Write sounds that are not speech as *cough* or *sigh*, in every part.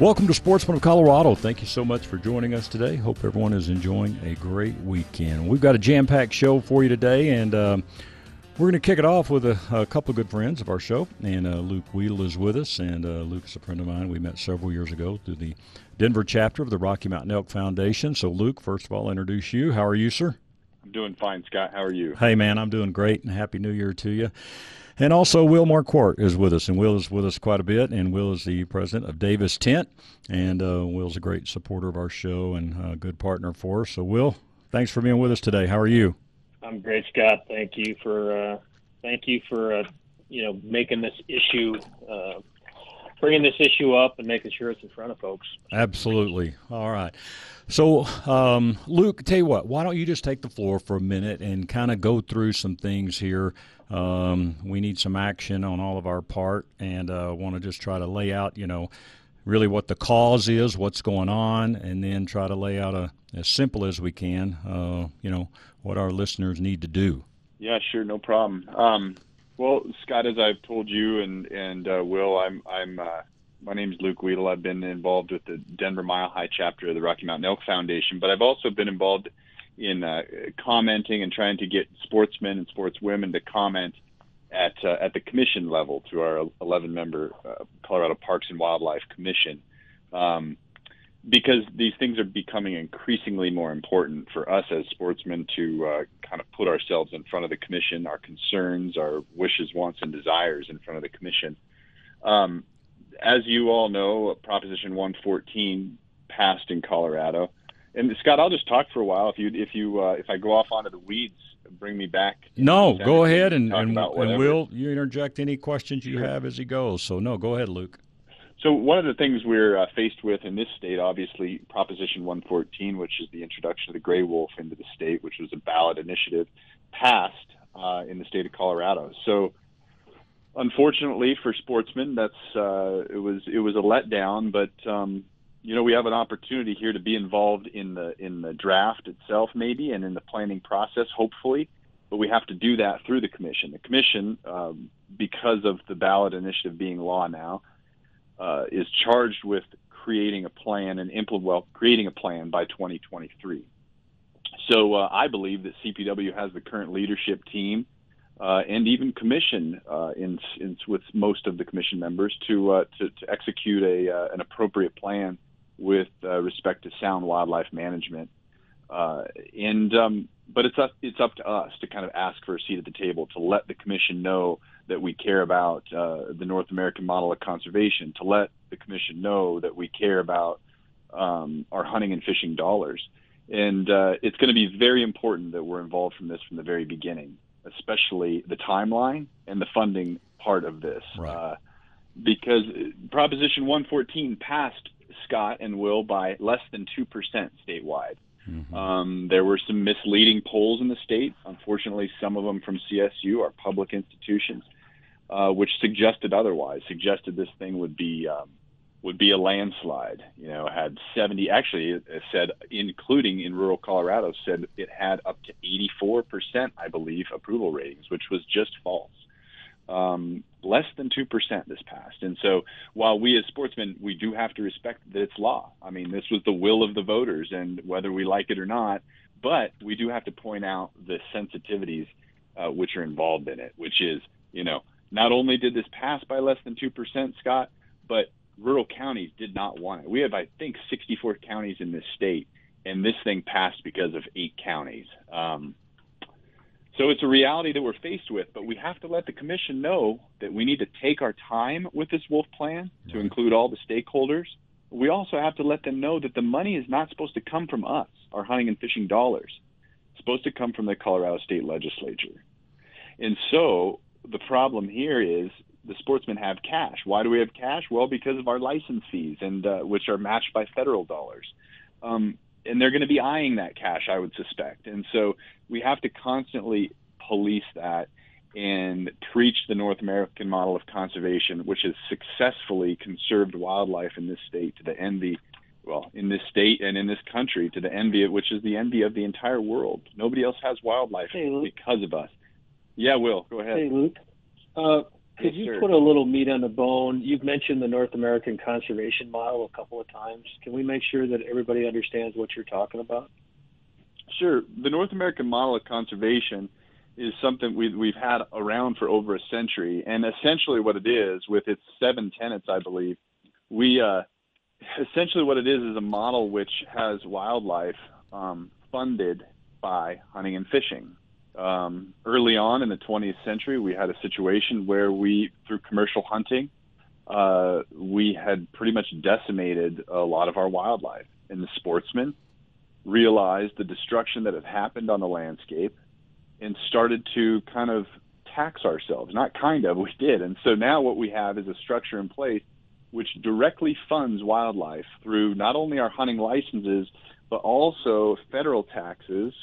Welcome to Sportsman of Colorado. Thank you so much for joining us today. Hope everyone is enjoying a great weekend. We've got a jam packed show for you today, and um, we're going to kick it off with a, a, couple of good friends of our show. And uh, Luke Weedle is with us, and uh, Luke is a friend of mine. We met several years ago through the Denver chapter of the Rocky Mountain Elk Foundation. So, Luke, first of all, introduce you. How are you, sir? I'm doing fine, Scott. How are you? Hey, man, I'm doing great, and Happy New Year to you. And also, Will Marquardt is with us, and Will is with us quite a bit. And Will is the president of Davis Tent, and uh, Will's a great supporter of our show and a good partner for us. So, Will, thanks for being with us today. How are you? I'm great, Scott. Thank you for uh, thank you for uh, you know making this issue. Uh, bringing this issue up and making sure it's in front of folks. Absolutely. All right. So, um, Luke, tell you what, why don't you just take the floor for a minute and kind of go through some things here um, we need some action on all of our part, and uh, want to just try to lay out, you know, really what the cause is, what's going on, and then try to lay out a as simple as we can, uh, you know, what our listeners need to do. Yeah, sure, no problem. Um, well, Scott, as I've told you and and uh, Will, I'm I'm uh, my name is Luke Weedle. I've been involved with the Denver Mile High chapter of the Rocky Mountain Elk Foundation, but I've also been involved in uh, commenting and trying to get sportsmen and sportswomen to comment at uh, at the commission level through our 11 member uh, Colorado Parks and Wildlife Commission. Um, because these things are becoming increasingly more important for us as sportsmen to uh, kind of put ourselves in front of the commission, our concerns, our wishes, wants, and desires in front of the commission. Um, as you all know, Proposition 114 passed in Colorado. And Scott, I'll just talk for a while. If you if you uh, if I go off onto the weeds, bring me back. No, go ahead and and, and will you interject any questions you sure. have as he goes. So no, go ahead, Luke. So one of the things we're uh, faced with in this state, obviously, Proposition 114, which is the introduction of the gray wolf into the state, which was a ballot initiative, passed uh, in the state of Colorado. So unfortunately for sportsmen, that's uh, it was it was a letdown, but um, you know, we have an opportunity here to be involved in the in the draft itself, maybe, and in the planning process, hopefully. But we have to do that through the commission. The commission, um, because of the ballot initiative being law now, uh, is charged with creating a plan and implement well, creating a plan by 2023. So uh, I believe that CPW has the current leadership team uh, and even commission uh, in, in, with most of the commission members to uh, to, to, execute a uh, an appropriate plan with uh, respect to sound wildlife management. Uh, and um, but it's up it's up to us to kind of ask for a seat at the table to let the commission know that we care about uh, the North American model of conservation, to let the commission know that we care about um, our hunting and fishing dollars. And uh, it's going to be very important that we're involved from this from the very beginning, especially the timeline and the funding part of this. Right. Uh, because Proposition 114 passed Scott and Will by less than 2% statewide. Mm-hmm. Um, there were some misleading polls in the state. Unfortunately, some of them from CSU, our public institutions, uh, which suggested otherwise, suggested this thing would be um, would be a landslide. You know, had 70, actually, it said, including in rural Colorado, said it had up to 84%, I believe, approval ratings, which was just false um, less than 2% this past. And so while we as sportsmen, we do have to respect that it's law. I mean, this was the will of the voters, and whether we like it or not, but we do have to point out the sensitivities uh, which are involved in it, which is, you know, not only did this pass by less than 2%, Scott, but rural counties did not want it. We have, I think, 64 counties in this state, and this thing passed because of eight counties. Um, so it's a reality that we're faced with, but we have to let the commission know that we need to take our time with this wolf plan to include all the stakeholders. We also have to let them know that the money is not supposed to come from us, our hunting and fishing dollars. It's supposed to come from the Colorado State Legislature. And so the problem here is the sportsmen have cash. Why do we have cash? Well, because of our license fees, and uh, which are matched by federal dollars. Um, and they're going to be eyeing that cash, I would suspect. And so we have to constantly police that and preach the North American model of conservation, which has successfully conserved wildlife in this state to the envy, well, in this state and in this country to the envy, which is the envy of the entire world. Nobody else has wildlife hey, because of us. Yeah, Will, go ahead. Hey, Luke. Uh, could you put a little meat on the bone? You've mentioned the North American conservation model a couple of times. Can we make sure that everybody understands what you're talking about? Sure. The North American model of conservation is something we, we've had around for over a century. And essentially, what it is, with its seven tenets, I believe, we uh, essentially what it is is a model which has wildlife um, funded by hunting and fishing. Um, early on in the 20th century, we had a situation where we, through commercial hunting, uh, we had pretty much decimated a lot of our wildlife. And the sportsmen realized the destruction that had happened on the landscape and started to kind of tax ourselves. Not kind of, *laughs* we did. And so now what we have is a structure in place which directly funds wildlife through not only our hunting licenses, but also federal taxes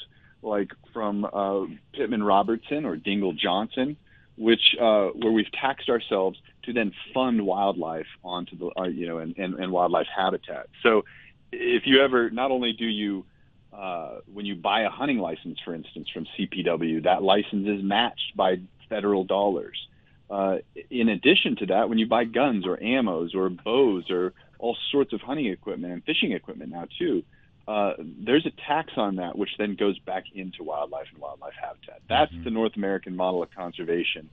like from uh, Pittman Robertson or Dingell Johnson, which uh, where we've taxed ourselves to then fund wildlife onto the uh, you know and, and, and wildlife habitat. So if you ever not only do you uh, when you buy a hunting license, for instance, from CPW, that license is matched by federal dollars. Uh, in addition to that, when you buy guns or ammos or bows or all sorts of hunting equipment and fishing equipment now too, uh, there's a tax on that, which then goes back into wildlife and wildlife habitat. That's mm-hmm. the North American model of conservation.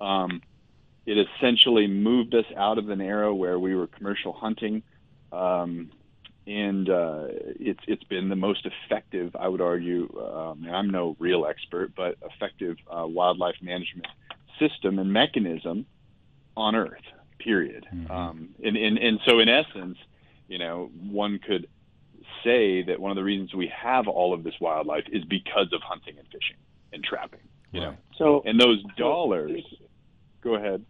Um, it essentially moved us out of an era where we were commercial hunting um, and uh, it's it's been the most effective, I would argue. Um, and I'm no real expert, but effective uh, wildlife management system and mechanism on Earth. Period. Mm-hmm. Um, and, and and so in essence, you know, one could say that one of the reasons we have all of this wildlife is because of hunting and fishing and trapping. You right. know, so and those dollars. So, go ahead.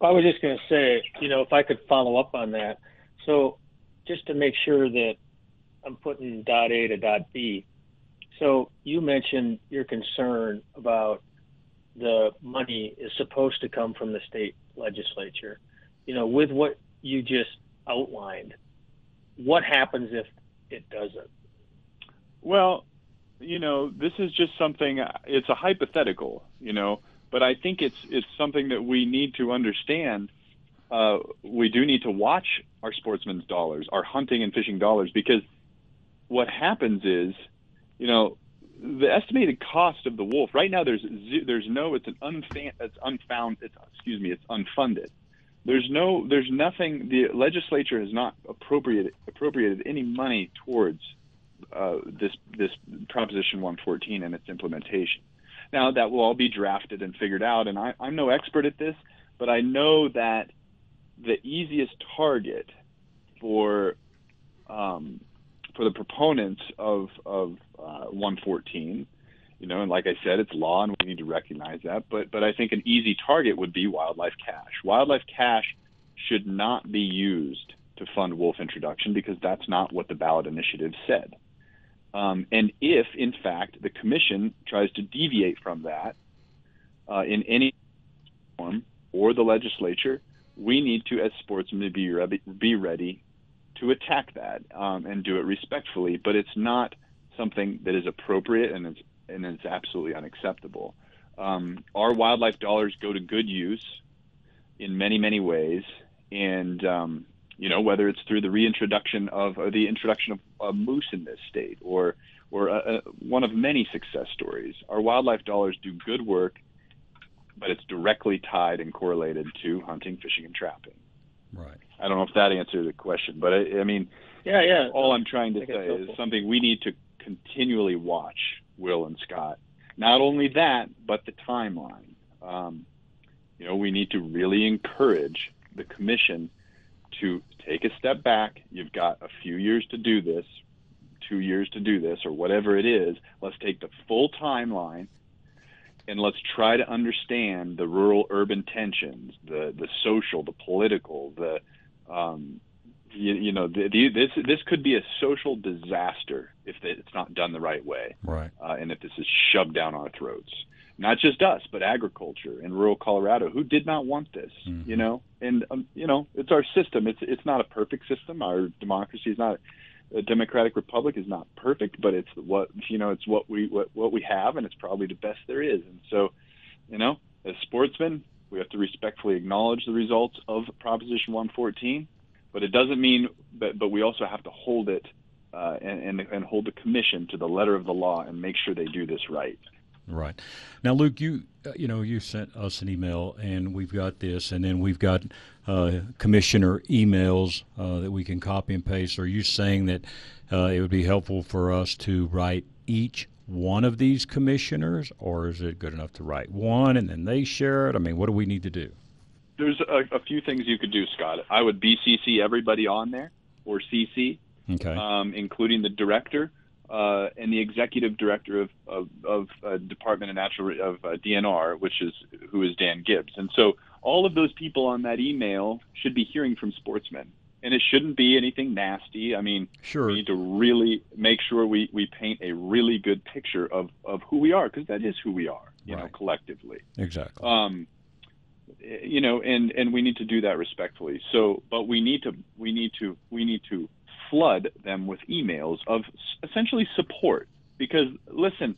I was just going to say, you know, if I could follow up on that. So just to make sure that I'm putting dot A to dot B. So you mentioned your concern about the money is supposed to come from the state legislature. You know, with what you just outlined, what happens if it doesn't? Well, you know, this is just something. It's a hypothetical, you know, but I think it's it's something that we need to understand uh, we do need to watch our sportsmen's dollars, our hunting and fishing dollars, because what happens is, you know, the estimated cost of the wolf right now there's there's no it's an unfan, it's unfound it's excuse me it's unfunded. There's no there's nothing the legislature has not appropriated appropriated any money towards uh, this this Proposition 114 and its implementation. Now that will all be drafted and figured out, and I, I'm no expert at this, but I know that the easiest target for um, for the proponents of of uh, 114. You know, and like I said, it's law, and we need to recognize that. But but I think an easy target would be wildlife cash. Wildlife cash should not be used to fund wolf introduction because that's not what the ballot initiative said. Um, and if, in fact, the commission tries to deviate from that uh, in any form, or the legislature, we need to, as sportsmen, be ready, be ready to attack that um, and do it respectfully. But it's not something that is appropriate and it's and it's absolutely unacceptable. Um, our wildlife dollars go to good use in many many ways, and um, you know whether it's through the reintroduction of or the introduction of a moose in this state or or a, a, one of many success stories. Our wildlife dollars do good work but it's directly tied and correlated to hunting, fishing, and trapping. Right. I don't know if that answered the question, but I, I mean, yeah, yeah. All I'm trying to say is something we need to continually watch, Will and Scott. Not only that, but the timeline. Um, you know, we need to really encourage the commission to take a step back. You've got a few years to do this, two years to do this, or whatever it is. Let's take the full timeline and let's try to understand the rural urban tensions, the the social, the political, the um, you, you know, the, the, this this could be a social disaster if it's not done the right way, right? Uh, and if this is shoved down our throats, not just us, but agriculture in rural Colorado, who did not want this, mm-hmm. you know, and um, you know, it's our system. It's it's not a perfect system. Our democracy is not a democratic republic is not perfect, but it's what you know, it's what we what what we have, and it's probably the best there is. And so, you know, as sportsmen, we have to respectfully acknowledge the results of Proposition 114 but it doesn't mean. But but we also have to hold it uh, and, and and hold the commission to the letter of the law and make sure they do this right. Right. Now, Luke, you uh, you know you sent us an email, and we've got this, and then we've got uh, commissioner emails uh, that we can copy and paste. Are you saying that uh, it would be helpful for us to write each one of these commissioners, or is it good enough to write one and then they share it? I mean, what do we need to do? There's a, a, few things you could do, Scott. I would BCC everybody on there, or CC, okay. um, including the director uh, and the executive director of of, of uh, Department of Natural of uh, DNR, which is who is Dan Gibbs. And so all of those people on that email should be hearing from sportsmen. And it shouldn't be anything nasty. I mean, sure. we need to really make sure we, we paint a really good picture of, of who we are, because that is who we are, you right. know, collectively. Exactly. Um, you know, and and we need to do that respectfully. So, but we need to we need to we need to flood them with emails of essentially support because listen,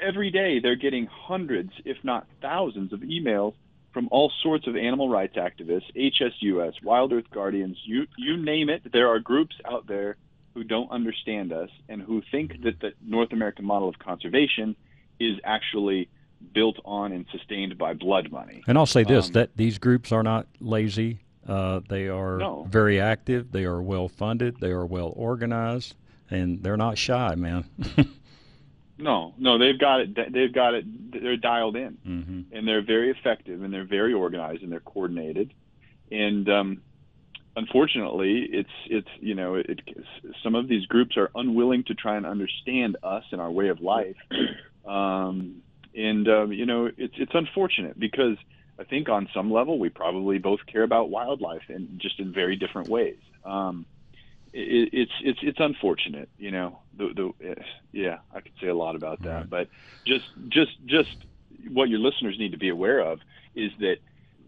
every day they're getting hundreds, if not thousands, of emails from all sorts of animal rights activists, HSUS, Wild Earth Guardians, you you name it. There are groups out there who don't understand us and who think that the North American model of conservation is actually built on and sustained by blood money. And I'll say this: um, that these groups are not lazy. Uh, they are no. very active. They are well funded. They are well organized, and they're not shy, man. *laughs* no, no, they've got it. They've got it. They're dialed in, mm-hmm. and they're very effective, and they're very organized, and they're coordinated. And um, unfortunately, it's it's you know it, some of these groups are unwilling to try and understand us and our way of life. *clears throat* Um, and um, you know it's it's unfortunate because I think on some level we probably both care about wildlife and just in very different ways. Um, it, it's it's it's unfortunate, you know. The, the yeah, I could say a lot about that, right. but just just just what your listeners need to be aware of is that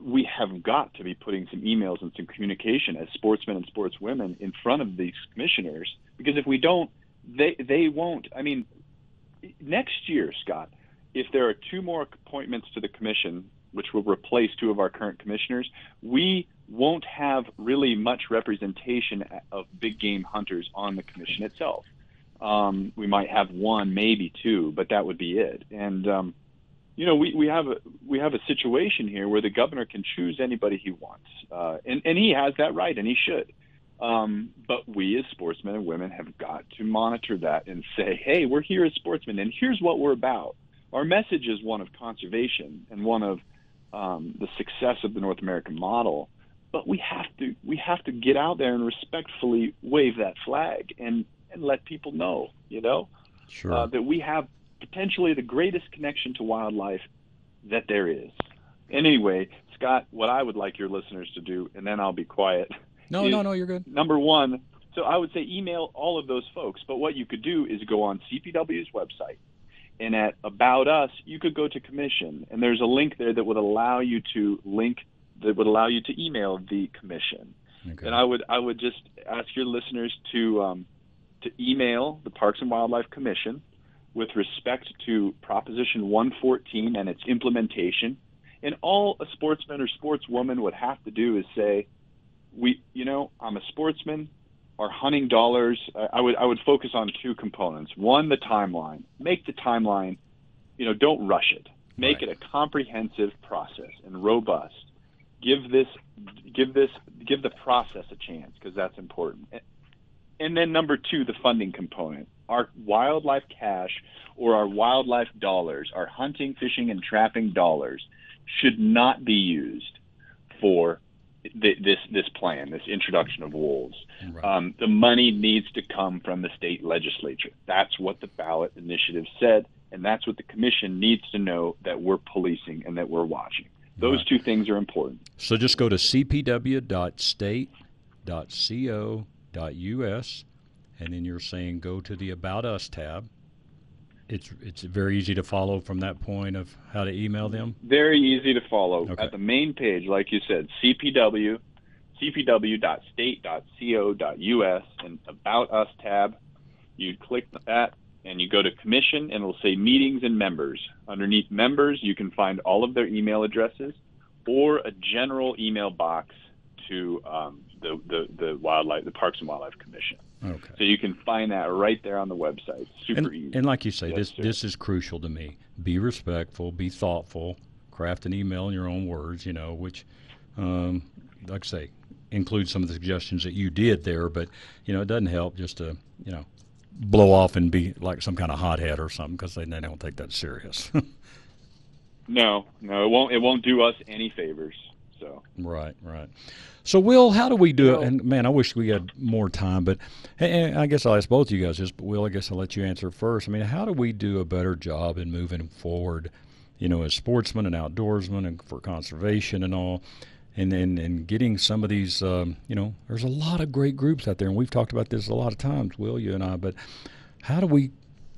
we have got to be putting some emails and some communication as sportsmen and sportswomen in front of these commissioners because if we don't, they they won't. I mean, next year, Scott, if there are two more appointments to the commission, which will replace two of our current commissioners, we won't have really much representation of big game hunters on the commission itself. Um, we might have one, maybe two, but that would be it. And um, you know, we, we have a we have a situation here where the governor can choose anybody he wants, uh, and and he has that right, and he should. Um, but we as sportsmen and women have got to monitor that and say, hey, we're here as sportsmen, and here's what we're about our message is one of conservation and one of um, the success of the North American model. But we have to we have to get out there and respectfully wave that flag and and let people know, you know, sure. uh, that we have potentially the greatest connection to wildlife that there is. Anyway, Scott, what I would like your listeners to do, and then I'll be quiet. No, no, no, you're good. Number one, so I would say email all of those folks. But what you could do is go on CPW's website, and at About Us, you could go to Commission, and there's a link there that would allow you to link that would allow you to email the Commission. Okay. And I would I would just ask your listeners to um, to email the Parks and Wildlife Commission with respect to Proposition 114 and its implementation. And all a sportsman or sportswoman would have to do is say, "We, you know, I'm a sportsman our hunting dollars, I would I would focus on two components. One, the timeline. Make the timeline, you know, don't rush it. Make right. it a comprehensive process and robust. Give this give this give the process a chance because that's important. And then number two, the funding component. Our wildlife cash or our wildlife dollars, our hunting, fishing, and trapping dollars should not be used for this this plan, this introduction of wolves. Right. Um, the money needs to come from the state legislature. That's what the ballot initiative said, and that's what the commission needs to know that we're policing and that we're watching. Those right. two things are important. So just go to cpw.state.co.us, and then you're saying go to the About Us tab. It's it's very easy to follow from that point of how to email them. Very easy to follow Okay. at the main page, like you said, CPW, cpw.state.co.us, and About Us tab. You click that, and you go to Commission, and it'll say Meetings and Members. Underneath Members, you can find all of their email addresses or a general email box to um, the, the the wildlife, the Parks and Wildlife Commission. Okay. So you can find that right there on the website. Super And, easy. and like you say, Yes, this sir. this is crucial to me. Be respectful, be thoughtful, craft an email in your own words. You know, which, um, like I say, include some of the suggestions that you did there. But you know, it doesn't help just to you know blow off and be like some kind of hothead or something because they, they don't take that serious. *laughs* no, no, it won't. It won't do us any favors. So. Right, right. So, Will, how do we do Well- it? And man, I wish we had more time, but and I guess I'll ask both of you guys this. But Will, I guess I'll let you answer first. I mean, how do we do a better job in moving forward? You know, as sportsmen and outdoorsmen, and for conservation and all, and and, and getting some of these. Um, you know, there's a lot of great groups out there, and we've talked about this a lot of times, Will, you and I. But how do we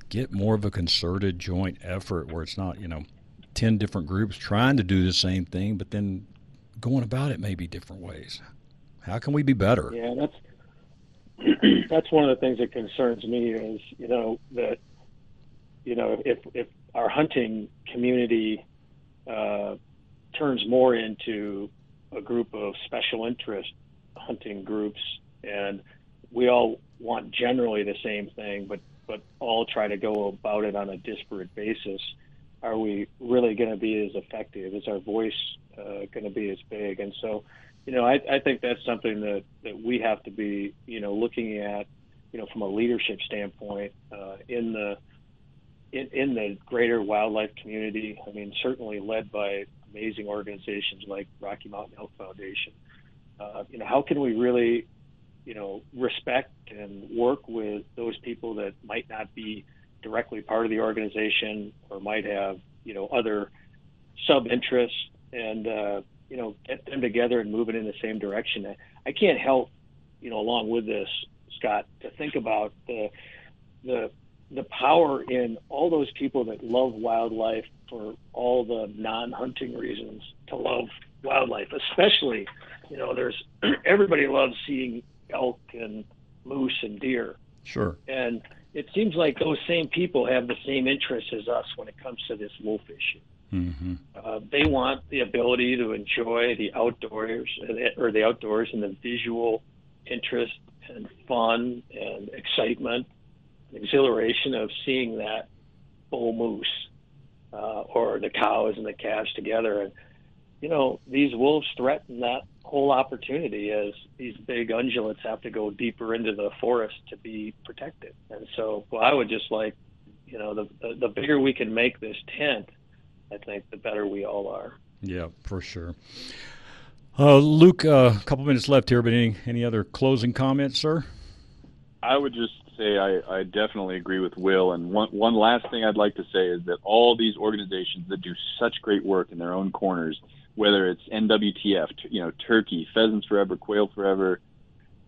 get more of a concerted joint effort where it's not, you know, ten different groups trying to do the same thing, but then going about it maybe different ways. How can we be better? Yeah, that's *clears throat* that's one of the things that concerns me is you know that you know if if our hunting community uh, turns more into a group of special interest hunting groups, and we all want generally the same thing, but but all try to go about it on a disparate basis. Are we really going to be as effective? Is our voice uh, going to be as big? And so, you know, I, I think that's something that, that we have to be, you know, looking at, you know, from a leadership standpoint uh, in the in, in the greater wildlife community. I mean, certainly led by amazing organizations like Rocky Mountain Elk Foundation. Uh, you know, how can we really, you know, respect and work with those people that might not be directly part of the organization or might have, you know, other sub interests and, uh, you know, get them together and moving in the same direction. I- I can't help, you know, along with this, Scott, to think about the, the, the power in all those people that love wildlife for all the non-hunting reasons to love wildlife, especially, you know, there's *clears throat* everybody loves seeing elk and moose and deer. Sure. And it seems like those same people have the same interests as us when it comes to this wolf issue. hmm Uh, they want the ability to enjoy the outdoors or the outdoors and the visual interest and fun and excitement, and exhilaration of seeing that bull moose uh, or the cows and the calves together. And you know, these wolves threaten that whole opportunity as these big ungulates have to go deeper into the forest to be protected. And so, well, I would just like, you know, the the, the bigger we can make this tent, I think the better we all are. Yeah, for sure. Uh, Luke, uh, a couple minutes left here, but any any other closing comments, sir? I would just say I, I definitely agree with Will. And one, one last thing I'd like to say is that all these organizations that do such great work in their own corners, whether it's NWTF, you know, Turkey, Pheasants Forever, Quail Forever,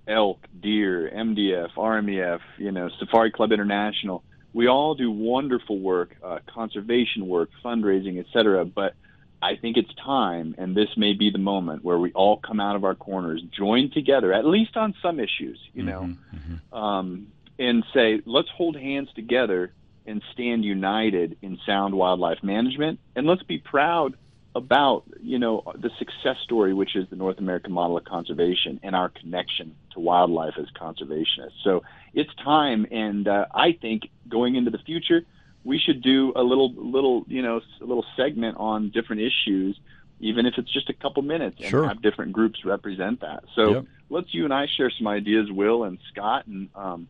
Elk, Deer, MDF, RMEF, you know, Safari Club International, we all do wonderful work, uh, conservation work, fundraising, et cetera. But I think it's time, and this may be the moment where we all come out of our corners, join together, at least on some issues, you know, Mhm, um, and say, let's hold hands together and stand united in sound wildlife management, and let's be proud about you know the success story, which is the North American model of conservation and our connection to wildlife as conservationists. So it's time, and uh, I think going into the future, we should do a little little you know a little segment on different issues. Even if it's just a couple minutes, and Sure. have different groups represent that. So Yep. let's you and I share some ideas, Will and Scott, and um,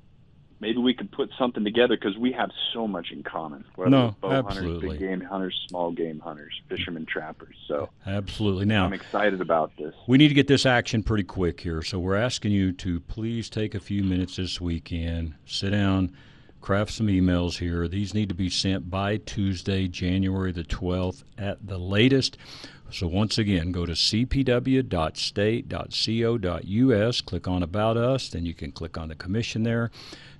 maybe we could put something together because we have so much in common. Whether No, bow absolutely. hunters, big game hunters, small game hunters, fishermen, trappers. So Absolutely. Now, I'm excited about this. we need to get this action pretty quick here. So we're asking you to please take a few minutes this weekend, sit down, craft some emails here. These need to be sent by Tuesday, January the 12th at the latest. So once again, go to cpw.state.co.us, click on About Us, then you can click on the commission there.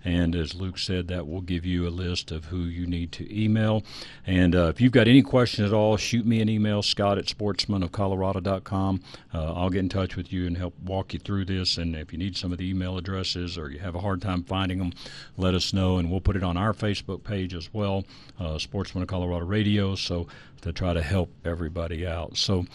And as Luke said, that will give you a list of who you need to email. And uh, if you've got any questions at all, shoot me an email, scott at sportsmanofcolorado.com. Uh, I'll get in touch with you and help walk you through this. And if you need some of the email addresses or you have a hard time finding them, let us know. And we'll put it on our Facebook page as well, uh, Sportsman of Colorado Radio, so to try to help everybody out. So,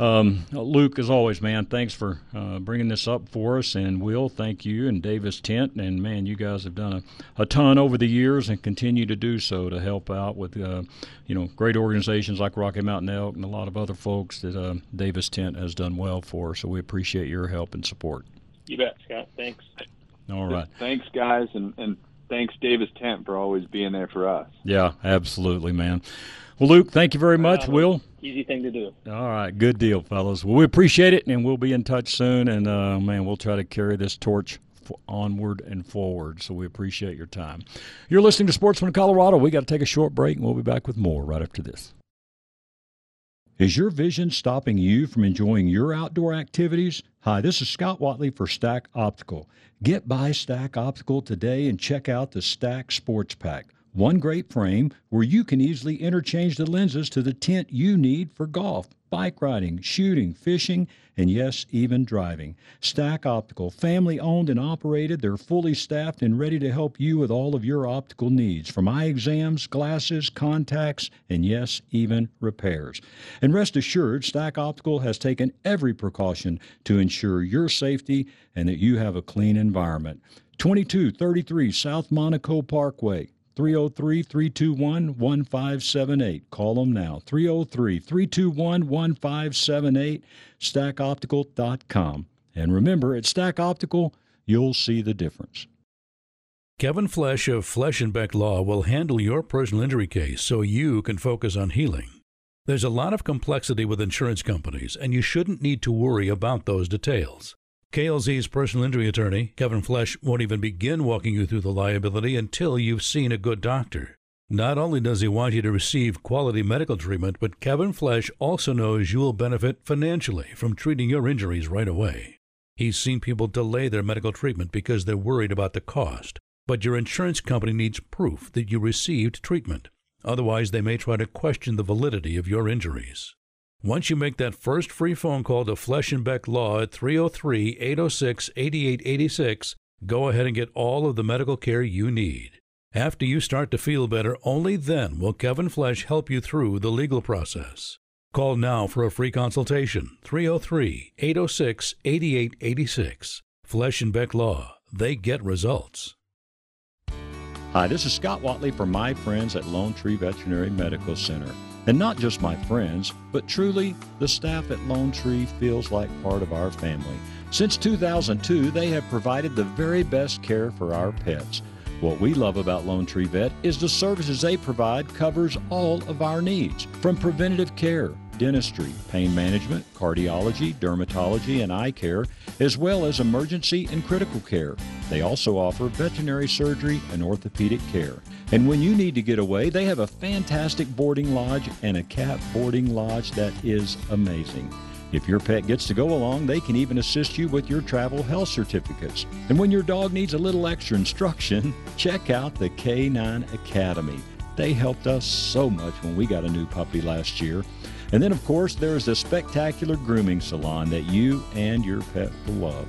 um, Luke, as always, man, thanks for uh, bringing this up for us. And Will, thank you, and Davis Tent. And man, you guys have done a, a ton over the years and continue to do so to help out with, uh, you know, great organizations like Rocky Mountain Elk and a lot of other folks that uh, Davis Tent has done well for. So we appreciate your help and support. You bet, Scott. Thanks. All right. Thanks, guys, and, and thanks, Davis Tent, for always being there for us. Yeah, absolutely, man. Well, Luke, thank you very much. Um, Will? Easy thing to do. All right, good deal, fellas. Well, we appreciate it, and we'll be in touch soon. And uh, man, we'll try to carry this torch onward and forward. So we appreciate your time. You're listening to Sportsman Colorado. We got to take a short break, and we'll be back with more right after this. Is your vision stopping you from enjoying your outdoor activities? Hi, this is Scott Watley for Stack Optical. Get by Stack Optical today and check out the Stack Sports Pack. One great frame where you can easily interchange the lenses to the tint you need for golf, bike riding, shooting, fishing, and yes, even driving. Stack Optical, family owned and operated, they're fully staffed and ready to help you with all of your optical needs from eye exams, glasses, contacts, and yes, even repairs. And rest assured, Stack Optical has taken every precaution to ensure your safety and that you have a clean environment. 2233 South Monaco Parkway. 303 321 1578. Call them now. 303 321 1578. StackOptical.com. And remember, at Stack Optical, you'll see the difference. Kevin Flesh of Flesh and Beck Law will handle your personal injury case so you can focus on healing. There's a lot of complexity with insurance companies, and you shouldn't need to worry about those details. KLZ's personal injury attorney, Kevin Flesh, won't even begin walking you through the liability until you've seen a good doctor. Not only does he want you to receive quality medical treatment, but Kevin Flesh also knows you will benefit financially from treating your injuries right away. He's seen people delay their medical treatment because they're worried about the cost, but your insurance company needs proof that you received treatment. Otherwise, they may try to question the validity of your injuries. Once you make that first free phone call to Flesh and Beck Law at 303 806 8886, go ahead and get all of the medical care you need. After you start to feel better, only then will Kevin Flesh help you through the legal process. Call now for a free consultation 303 806 8886. Flesh and Beck Law, they get results. Hi, this is Scott Watley from my friends at Lone Tree Veterinary Medical Center. And not just my friends, but truly the staff at Lone Tree feels like part of our family. Since 2002, they have provided the very best care for our pets. What we love about Lone Tree Vet is the services they provide covers all of our needs, from preventative care, dentistry, pain management, cardiology, dermatology, and eye care, as well as emergency and critical care. They also offer veterinary surgery and orthopedic care. And when you need to get away, they have a fantastic boarding lodge and a cat boarding lodge that is amazing. If your pet gets to go along, they can even assist you with your travel health certificates. And when your dog needs a little extra instruction, *laughs* check out the K9 Academy. They helped us so much when we got a new puppy last year. And then, of course, there is a spectacular grooming salon that you and your pet will love.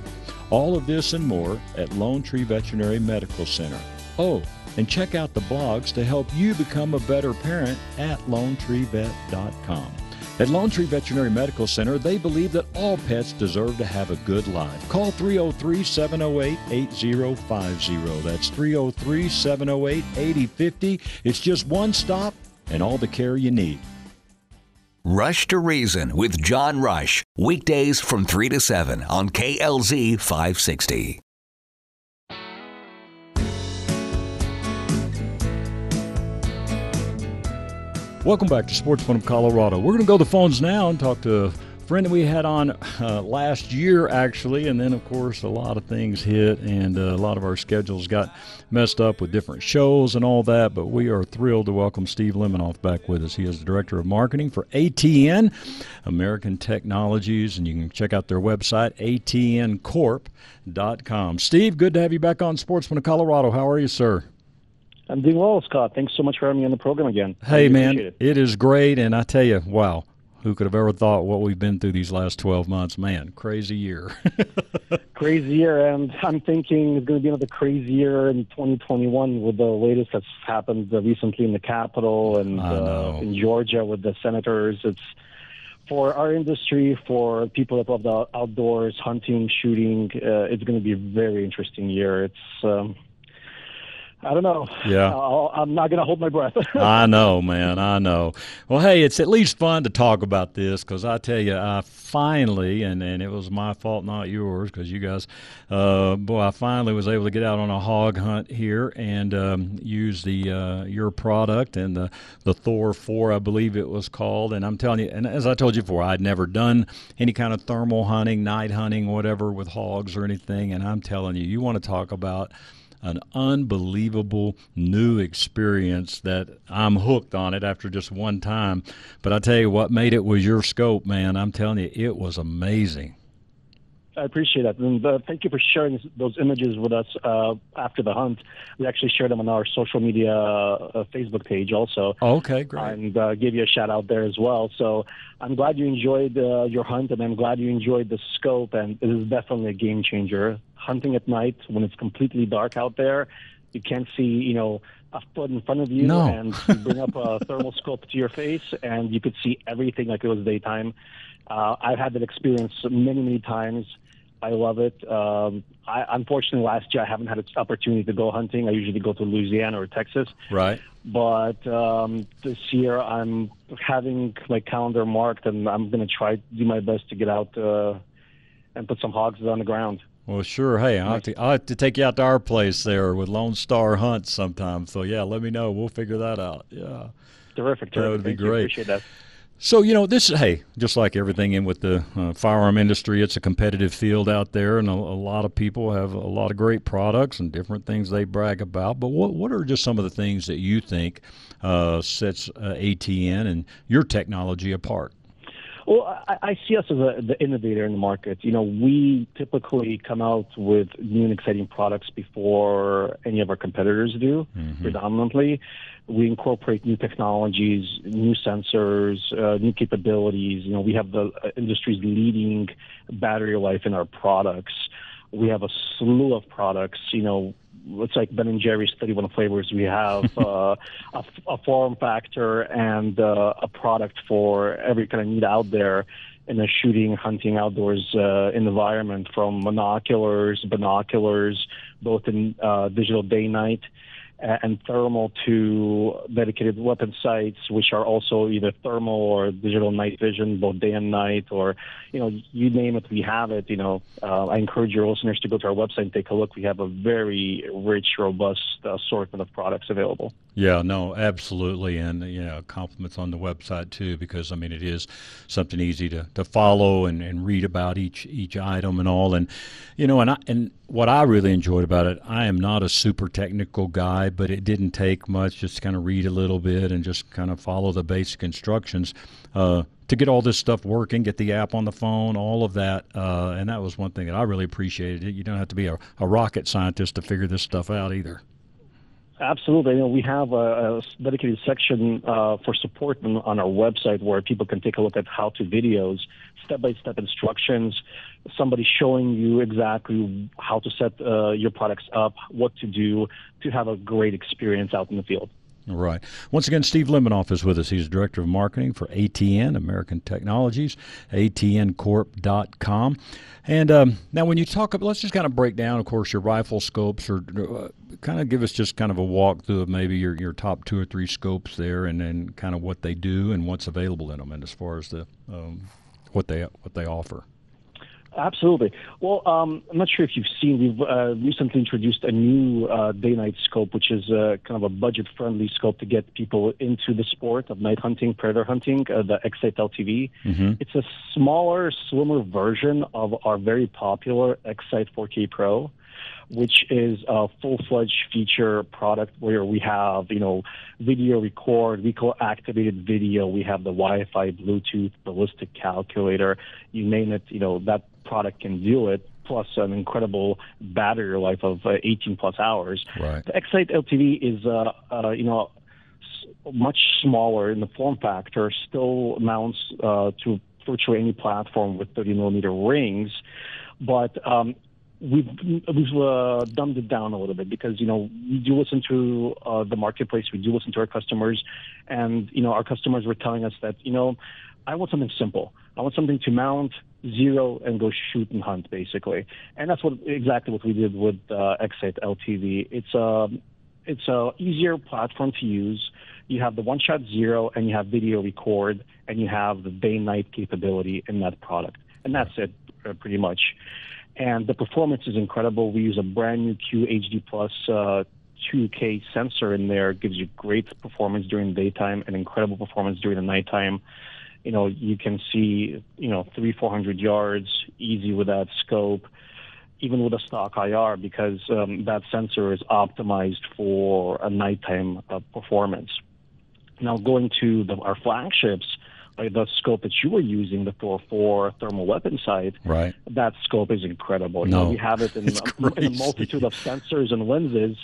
All of this and more at Lone Tree Veterinary Medical Center. Oh, and check out the blogs to help you become a better parent at lonetreevet.com. At Lone Tree Veterinary Medical Center, they believe that all pets deserve to have a good life. Call 303 708 8050. That's 303 708 8050. It's just one stop and all the care you need. Rush to Reason with John Rush, weekdays from 3 to 7 on KLZ 560. Welcome back to Sportsman of Colorado. We're going to go to the phones now and talk to friend that we had on uh, last year, actually, and then of course a lot of things hit, and uh, a lot of our schedules got messed up with different shows and all that. But we are thrilled to welcome Steve Lemanoff back with us. He is the director of marketing for ATN, American Technologies, and you can check out their website atncorp.com. Steve, good to have you back on Sportsman of Colorado. How are you, sir? I'm doing well, Scott. Thanks so much for having me on the program again. Hey, man, it. it is great, and I tell you, wow who could have ever thought what we've been through these last 12 months? Man, crazy year. *laughs* crazy year. And I'm thinking it's going to be another crazy year in 2021 with the latest that's happened recently in the Capitol and uh, in Georgia with the senators. It's for our industry, for people that love the outdoors, hunting, shooting, uh, it's going to be a very interesting year. It's. Um, I don't know. Yeah. *laughs* i am not going to hold my breath. *laughs* I know, man. I know. Well, hey, it's at least fun to talk about this because I tell you, I finally, and, and it was my fault, not yours, because you guys, uh, boy, I finally was able to get out on a hog hunt here and um, use the uh, your product and the, the Thor 4, I believe it was called. And I'm telling you, and as I told you before, I'd never done any kind of thermal hunting, night hunting, whatever, with hogs or anything. And I'm telling you, you want to talk about – an unbelievable new experience that I'm hooked on it after just one time. But I tell you what made it was your scope, man. I'm telling you, it was amazing. I appreciate that. And uh, thank you for sharing those images with us uh, after the hunt. We actually shared them on our social media uh, Facebook page also. Okay, great. And uh, gave you a shout out there as well. So I'm glad you enjoyed uh, your hunt and I'm glad you enjoyed the scope. And it is definitely a game changer. Hunting at night when it's completely dark out there, you can't see, you know, a foot in front of you no. and you bring up a *laughs* thermal scope to your face and you could see everything like it was daytime. Uh, I've had that experience many, many times. I love it. Um, I, unfortunately, last year I haven't had an opportunity to go hunting. I usually go to Louisiana or Texas. Right. But um, this year I'm having my calendar marked, and I'm going to try to do my best to get out uh, and put some hogs on the ground. Well, sure. Hey, I'll have, to, I'll have to take you out to our place there with Lone Star Hunts sometime. So, yeah, let me know. We'll figure that out. Yeah. Terrific. terrific. That would be Thank great. You. Appreciate that. So you know this hey, just like everything in with the uh, firearm industry, it's a competitive field out there, and a, a, lot of people have a lot of great products and different things they brag about. But what what are just some of the things that you think uh, sets uh, ATN and your technology apart? Well, I, I see us as a, the innovator in the market. You know, we typically come out with new and exciting products before any of our competitors do, mm-hmm. predominantly. We incorporate new technologies, new sensors, uh, new capabilities. You know, we have the uh, industry's leading battery life in our products. We have a slew of products. You know, it's like Ben and Jerry's 31 flavors. We have *laughs* uh, a, a, form factor and uh, a product for every kind of need out there in a shooting, hunting, outdoors uh, environment, from monoculars, binoculars, both in uh, digital day night and thermal to dedicated weapon sights, which are also either thermal or digital night vision, both day and night, or you know, you name it, we have it. You know, uh, I encourage your listeners to go to our website and take a look. We have a very rich, robust assortment of products available. Yeah, no, absolutely, and you know, compliments on the website too, because I mean, it is something easy to, to follow and, and read about each each item and all, and you know, and I, and what I really enjoyed about it, I am not a super technical guy, but it didn't take much just to kind of read a little bit and just kind of follow the basic instructions uh, to get all this stuff working, get the app on the phone, all of that. Uh, and that was one thing that I really appreciated. You don't have to be a, a rocket scientist to figure this stuff out either. Absolutely. You know, we have a, a dedicated section uh, for support on, on, our website where people can take a look at how-to videos, step-by-step instructions, somebody showing you exactly how to set uh, your products up, what to do to have a great experience out in the field. Right. Once again, Steve Lemanoff is with us. He's Director of Marketing for ATN, American Technologies, atncorp.com. And um, now, when you talk, about, let's just kind of break down, of course, your rifle scopes, or uh, kind of give us just kind of a walkthrough of maybe your, your top two or three scopes there, and then kind of what they do and what's available in them, and as far as the um, what they what they offer. Absolutely. Well, um, I'm not sure if you've seen, we've uh, recently introduced a new uh, day night scope, which is uh, kind of a budget friendly scope to get people into the sport of night hunting, predator hunting, uh, the X-Sight LTV. Mm-hmm. It's a smaller, slimmer version of our very popular X-Sight 4K Pro which is a full-fledged feature product where we have, you know, video record, recoil activated video. We have the Wi-Fi, Bluetooth, ballistic calculator, you name it. You know, that product can do it. Plus an incredible battery life of uh, 18 plus hours. Right. The X-Sight LTV is, uh, uh, you know, much smaller in the form factor. Still mounts uh, to virtually any platform with 30 millimeter rings, but um, we've we've uh, dumbed it down a little bit because you know we do listen to uh, the marketplace, we do listen to our customers, and you know our customers were telling us that you know I want something simple. I want something to mount, zero, and go shoot and hunt basically, and that's what exactly what we did with uh, X-Sight LTV. It's a it's a easier platform to use. You have the one-shot zero, and you have video record, and you have the day-night capability in that product, and that's it uh, pretty much and the performance is incredible. We use a brand new QHD Plus uh, 2K sensor in there. Gives you great performance during daytime and incredible performance during the nighttime. You know, you can see, you know, three, 400 yards easy with that scope, even with a stock IR, because um, that sensor is optimized for a nighttime uh, performance. Now, going to the, our flagships, like the scope that you were using, the Thor 4 thermal weapon sight, right. that scope is incredible. No, you know, we have it in, *laughs* a, in a multitude of sensors and lenses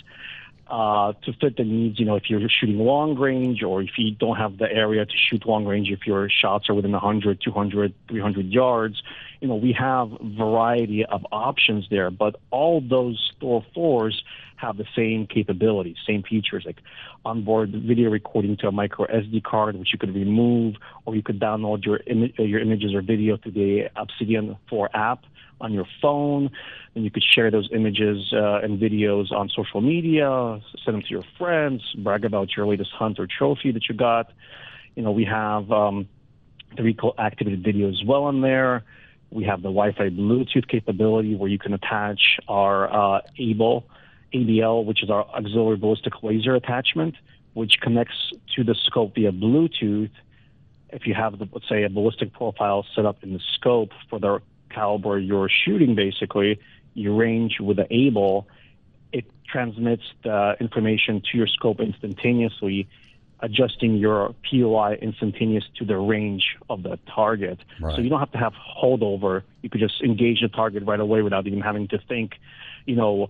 uh, to fit the needs. You know, if you're shooting long range or if you don't have the area to shoot long range, if your shots are within 100, 200, 300 yards, you know, we have variety of options there. But all those Thor 4s have the same capabilities, same features, like onboard video recording to a micro SD card, which you could remove, or you could download your Im- your images or video to the Obsidian 4 app on your phone. And you could share those images uh, and videos on social media, send them to your friends, brag about your latest hunt or trophy that you got. You know, we have um, the recoil activated video as well in there. We have the Wi-Fi Bluetooth capability where you can attach our uh, Able ABL, which is our auxiliary ballistic laser attachment, which connects to the scope via Bluetooth. If you have, the, let's say, a ballistic profile set up in the scope for the caliber you're shooting, basically, you range with the Able, it transmits the information to your scope instantaneously, adjusting your POI instantaneous to the range of the target. Right. So you don't have to have holdover. You could just engage the target right away without even having to think, you know,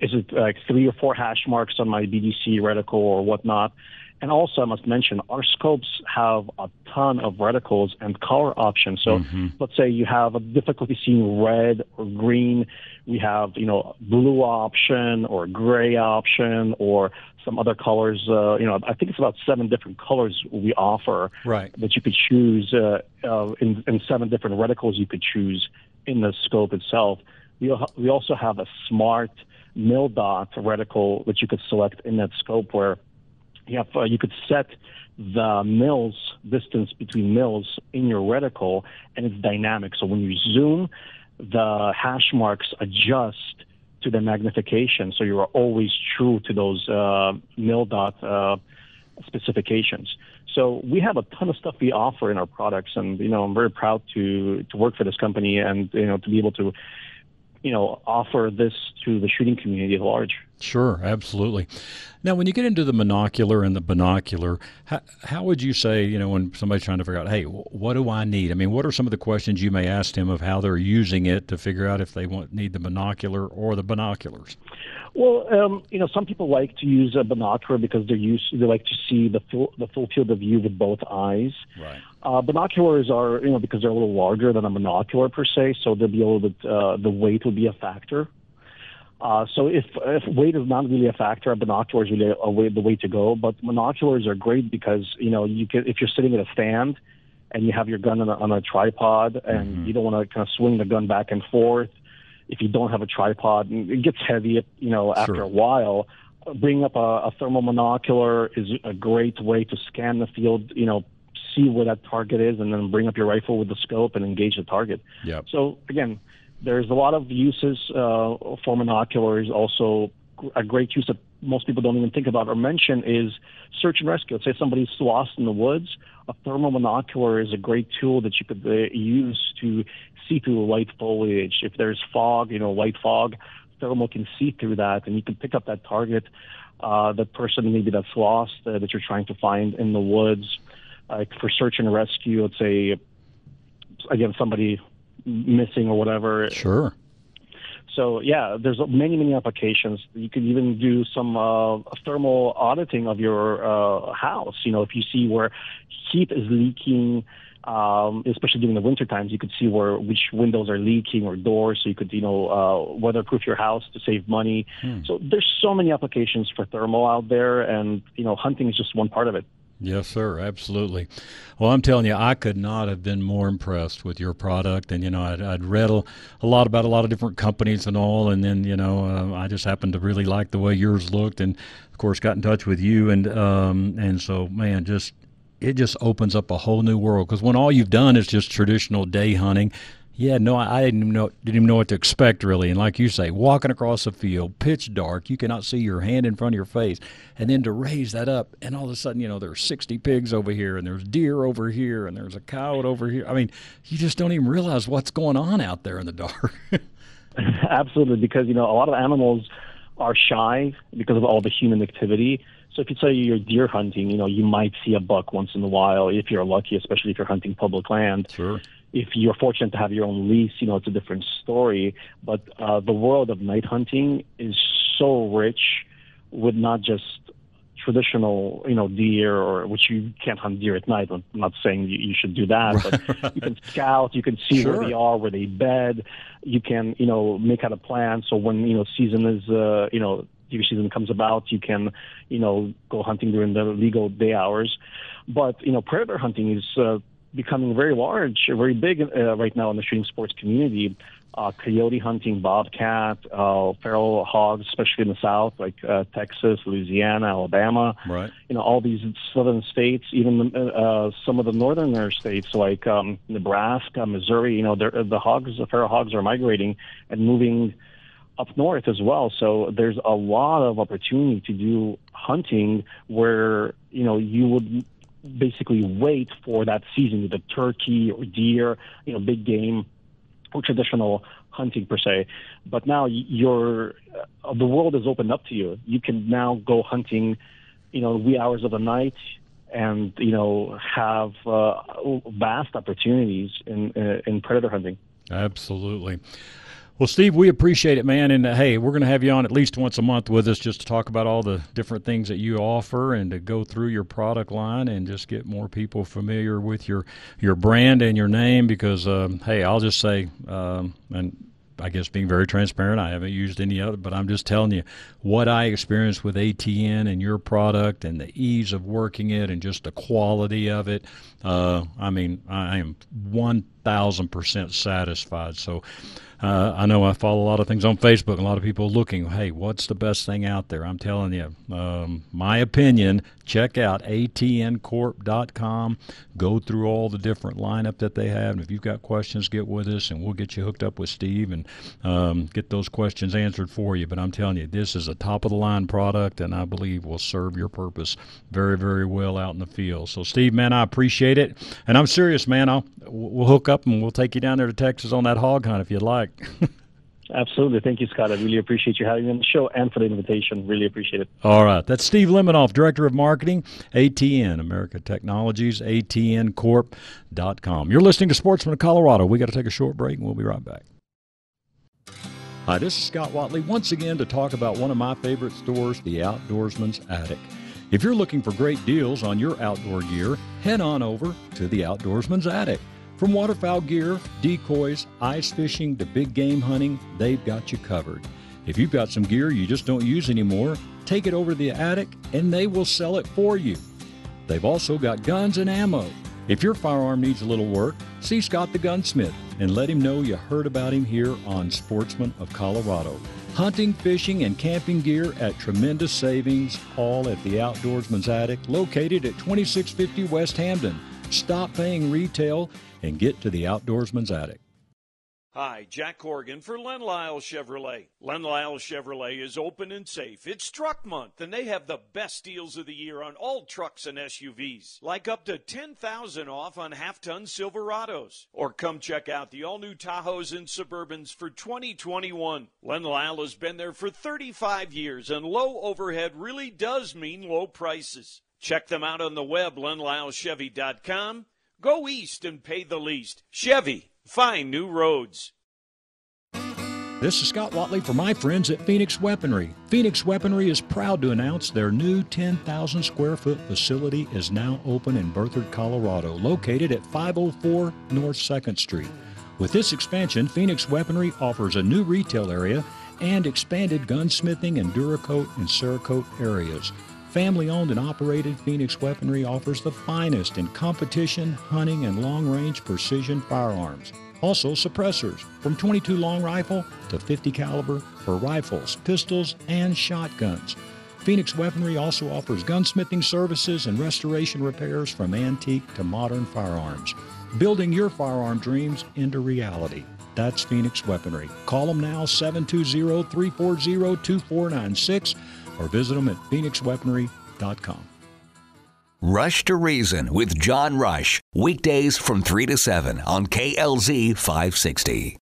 is it like three or four hash marks on my BDC reticle or whatnot? And also, I must mention, our scopes have a ton of reticles and color options. So, mm-hmm. let's say you have a difficulty seeing red or green. We have, you know, blue option or gray option or some other colors. Uh, you know, I think it's about seven different colors we offer right. that you could choose uh, uh, in, in seven different reticles you could choose in the scope itself. We, we also have a smart mil dot reticle that you could select in that scope where you have uh, you could set the mils distance between mils in your reticle and it's dynamic. So when you zoom, the hash marks adjust to the magnification, so you are always true to those uh, mil dot uh, specifications. So we have a ton of stuff we offer in our products, and you know I'm very proud to to work for this company and you know to be able to you know, offer this to the shooting community at large. Sure, absolutely. Now, when you get into the monocular and the binocular, how, how would you say, you know, when somebody's trying to figure out, hey, what do I need? I mean, what are some of the questions you may ask them of how they're using it to figure out if they want need the binocular or the binoculars? Well, um, you know, some people like to use a binocular because they're used. They like to see the full the full field of view with both eyes. Right. Uh, binoculars are, you know, because they're a little larger than a monocular per se, so they'll be a little bit. Uh, the weight will be a factor. Uh, so if if weight is not really a factor, a binocular is really a way, the way to go. But binoculars are great because you know you can if you're sitting at a stand and you have your gun on a, on a tripod and mm-hmm. you don't want to kind of swing the gun back and forth. If you don't have a tripod, it gets heavy. You know, after sure. a while, bringing up a, a thermal monocular is a great way to scan the field. You know, see where that target is, and then bring up your rifle with the scope and engage the target. Yep. So again, there's a lot of uses uh, for monoculars. Also, a great use that most people don't even think about or mention is search and rescue. Let's say somebody's lost in the woods. A thermal monocular is a great tool that you could uh, use to see through light foliage. If there's fog, you know, white fog, thermal can see through that, and you can pick up that target, uh, the person maybe that's lost uh, that you're trying to find in the woods. Uh, for search and rescue, let's say again somebody missing or whatever. Sure. So yeah, there's many many applications. You could even do some uh, thermal auditing of your uh, house. You know, if you see where heat is leaking, um, especially during the winter times, you could see where which windows are leaking or doors, so you could you know uh, weatherproof your house to save money. Hmm. So there's so many applications for thermal out there, and you know hunting is just one part of it. Yes, sir. Absolutely. Well, I'm telling you, I could not have been more impressed with your product. And, you know, I'd, I'd read a, a, lot about a lot of different companies and all. And then, you know, uh, I just happened to really like the way yours looked. And, of course, got in touch with you. And, um, and so, man, just it just opens up a whole new world because when all you've done is just traditional day hunting yeah, no, I didn't even know didn't even know what to expect really. And like you say, walking across a field, pitch dark, you cannot see your hand in front of your face, and then to raise that up, and all of a sudden, you know, there's 60 pigs over here, and there's deer over here, and there's a cow over here. I mean, you just don't even realize what's going on out there in the dark. *laughs* Absolutely, because you know a lot of animals are shy because of all the human activity. So if you say you're deer hunting, you know, you might see a buck once in a while if you're lucky, especially if you're hunting public land. Sure if you're fortunate to have your own lease, you know, it's a different story. But uh, the world of night hunting is so rich with not just traditional, you know, deer or which you can't hunt deer at night. I'm not saying you, you should do that, but you can scout, you can see sure. where they are, where they bed. You can, you know, make out a plan. So when you know season is, uh, you know, deer season comes about, you can, you know, go hunting during the legal day hours. But you know, predator hunting is uh, becoming very large, very big uh, right now in the shooting sports community. Uh, coyote hunting, bobcat, uh, feral hogs, especially in the South, like uh, Texas, Louisiana, Alabama. Right. You know, all these southern states, even uh, some of the northerner states like um, Nebraska, Missouri. You know, the hogs, the feral hogs, are migrating and moving up north as well. So there's a lot of opportunity to do hunting where you know you would basically wait for that season, the turkey or deer, you know, big game or traditional hunting per se. But now your uh, the world is opened up to you. You can now go hunting, you know, wee hours of the night, and you know have uh, vast opportunities in uh, in predator hunting. Absolutely. Well, Steve, we appreciate it, man. And uh, hey, we're going to have you on at least once a month with us just to talk about all the different things that you offer and to go through your product line and just get more people familiar with your your brand and your name. Because um, hey, I'll just say, um, and I guess being very transparent, I haven't used any other, but I'm just telling you what I experienced with ATN and your product and the ease of working it and just the quality of it. Uh, I mean, I am 1,000% satisfied. So, uh, I know I follow a lot of things on Facebook. A lot of people looking, hey, what's the best thing out there? I'm telling you, um, my opinion. Check out atncorp.com. Go through all the different lineup that they have. And if you've got questions, get with us, and we'll get you hooked up with Steve and um, get those questions answered for you. But I'm telling you, this is a top of the line product, and I believe will serve your purpose very, very well out in the field. So, Steve, man, I appreciate it, and I'm serious, man. I'll we'll hook up and we'll take you down there to Texas on that hog hunt if you'd like. *laughs* Absolutely. Thank you, Scott. I really appreciate you having me on the show and for the invitation. Really appreciate it. All right. That's Steve Lemanoff, Director of Marketing, ATN, America Technologies, atncorp.com. You're listening to Sportsman of Colorado. We got to take a short break and we'll be right back. Hi, this is Scott Watley once again to talk about one of my favorite stores, the Outdoorsman's Attic. If you're looking for great deals on your outdoor gear, head on over to the Outdoorsman's Attic. From waterfowl gear, decoys, ice fishing to big game hunting, they've got you covered. If you've got some gear you just don't use anymore, take it over to the attic and they will sell it for you. They've also got guns and ammo. If your firearm needs a little work, see Scott the Gunsmith and let him know you heard about him here on Sportsman of Colorado. Hunting, fishing, and camping gear at tremendous savings, all at the Outdoorsman's Attic, located at 2650 West Hampden. Stop paying retail and get to the outdoorsman's attic. Hi, Jack Corrigan for Len Lyall Chevrolet. Len Lyall Chevrolet is open and safe. It's truck month, and they have the best deals of the year on all trucks and SUVs, like up to 10000 off on half-ton Silverados. Or come check out the all-new Tahoes and Suburbans for 2021. Len Lyall has been there for 35 years, and low overhead really does mean low prices. Check them out on the web, lenlyallchevy.com. Go east and pay the least. Chevy. Find new roads. This is Scott Watley for my friends at Phoenix Weaponry. Phoenix Weaponry is proud to announce their new 10,000 square foot facility is now open in Berthoud, Colorado, located at 504 North 2nd Street. With this expansion, Phoenix Weaponry offers a new retail area and expanded gunsmithing and Duracoat and Cerakote areas. Family owned and operated, Phoenix Weaponry offers the finest in competition, hunting, and long range precision firearms. Also, suppressors from 22 long rifle to 50 caliber for rifles, pistols, and shotguns. Phoenix Weaponry also offers gunsmithing services and restoration repairs from antique to modern firearms, building your firearm dreams into reality. That's Phoenix Weaponry. Call them now 720 340 2496 or visit them at phoenixweaponry.com. Rush to Reason with John Rush, weekdays from 3 to 7 on KLZ 560.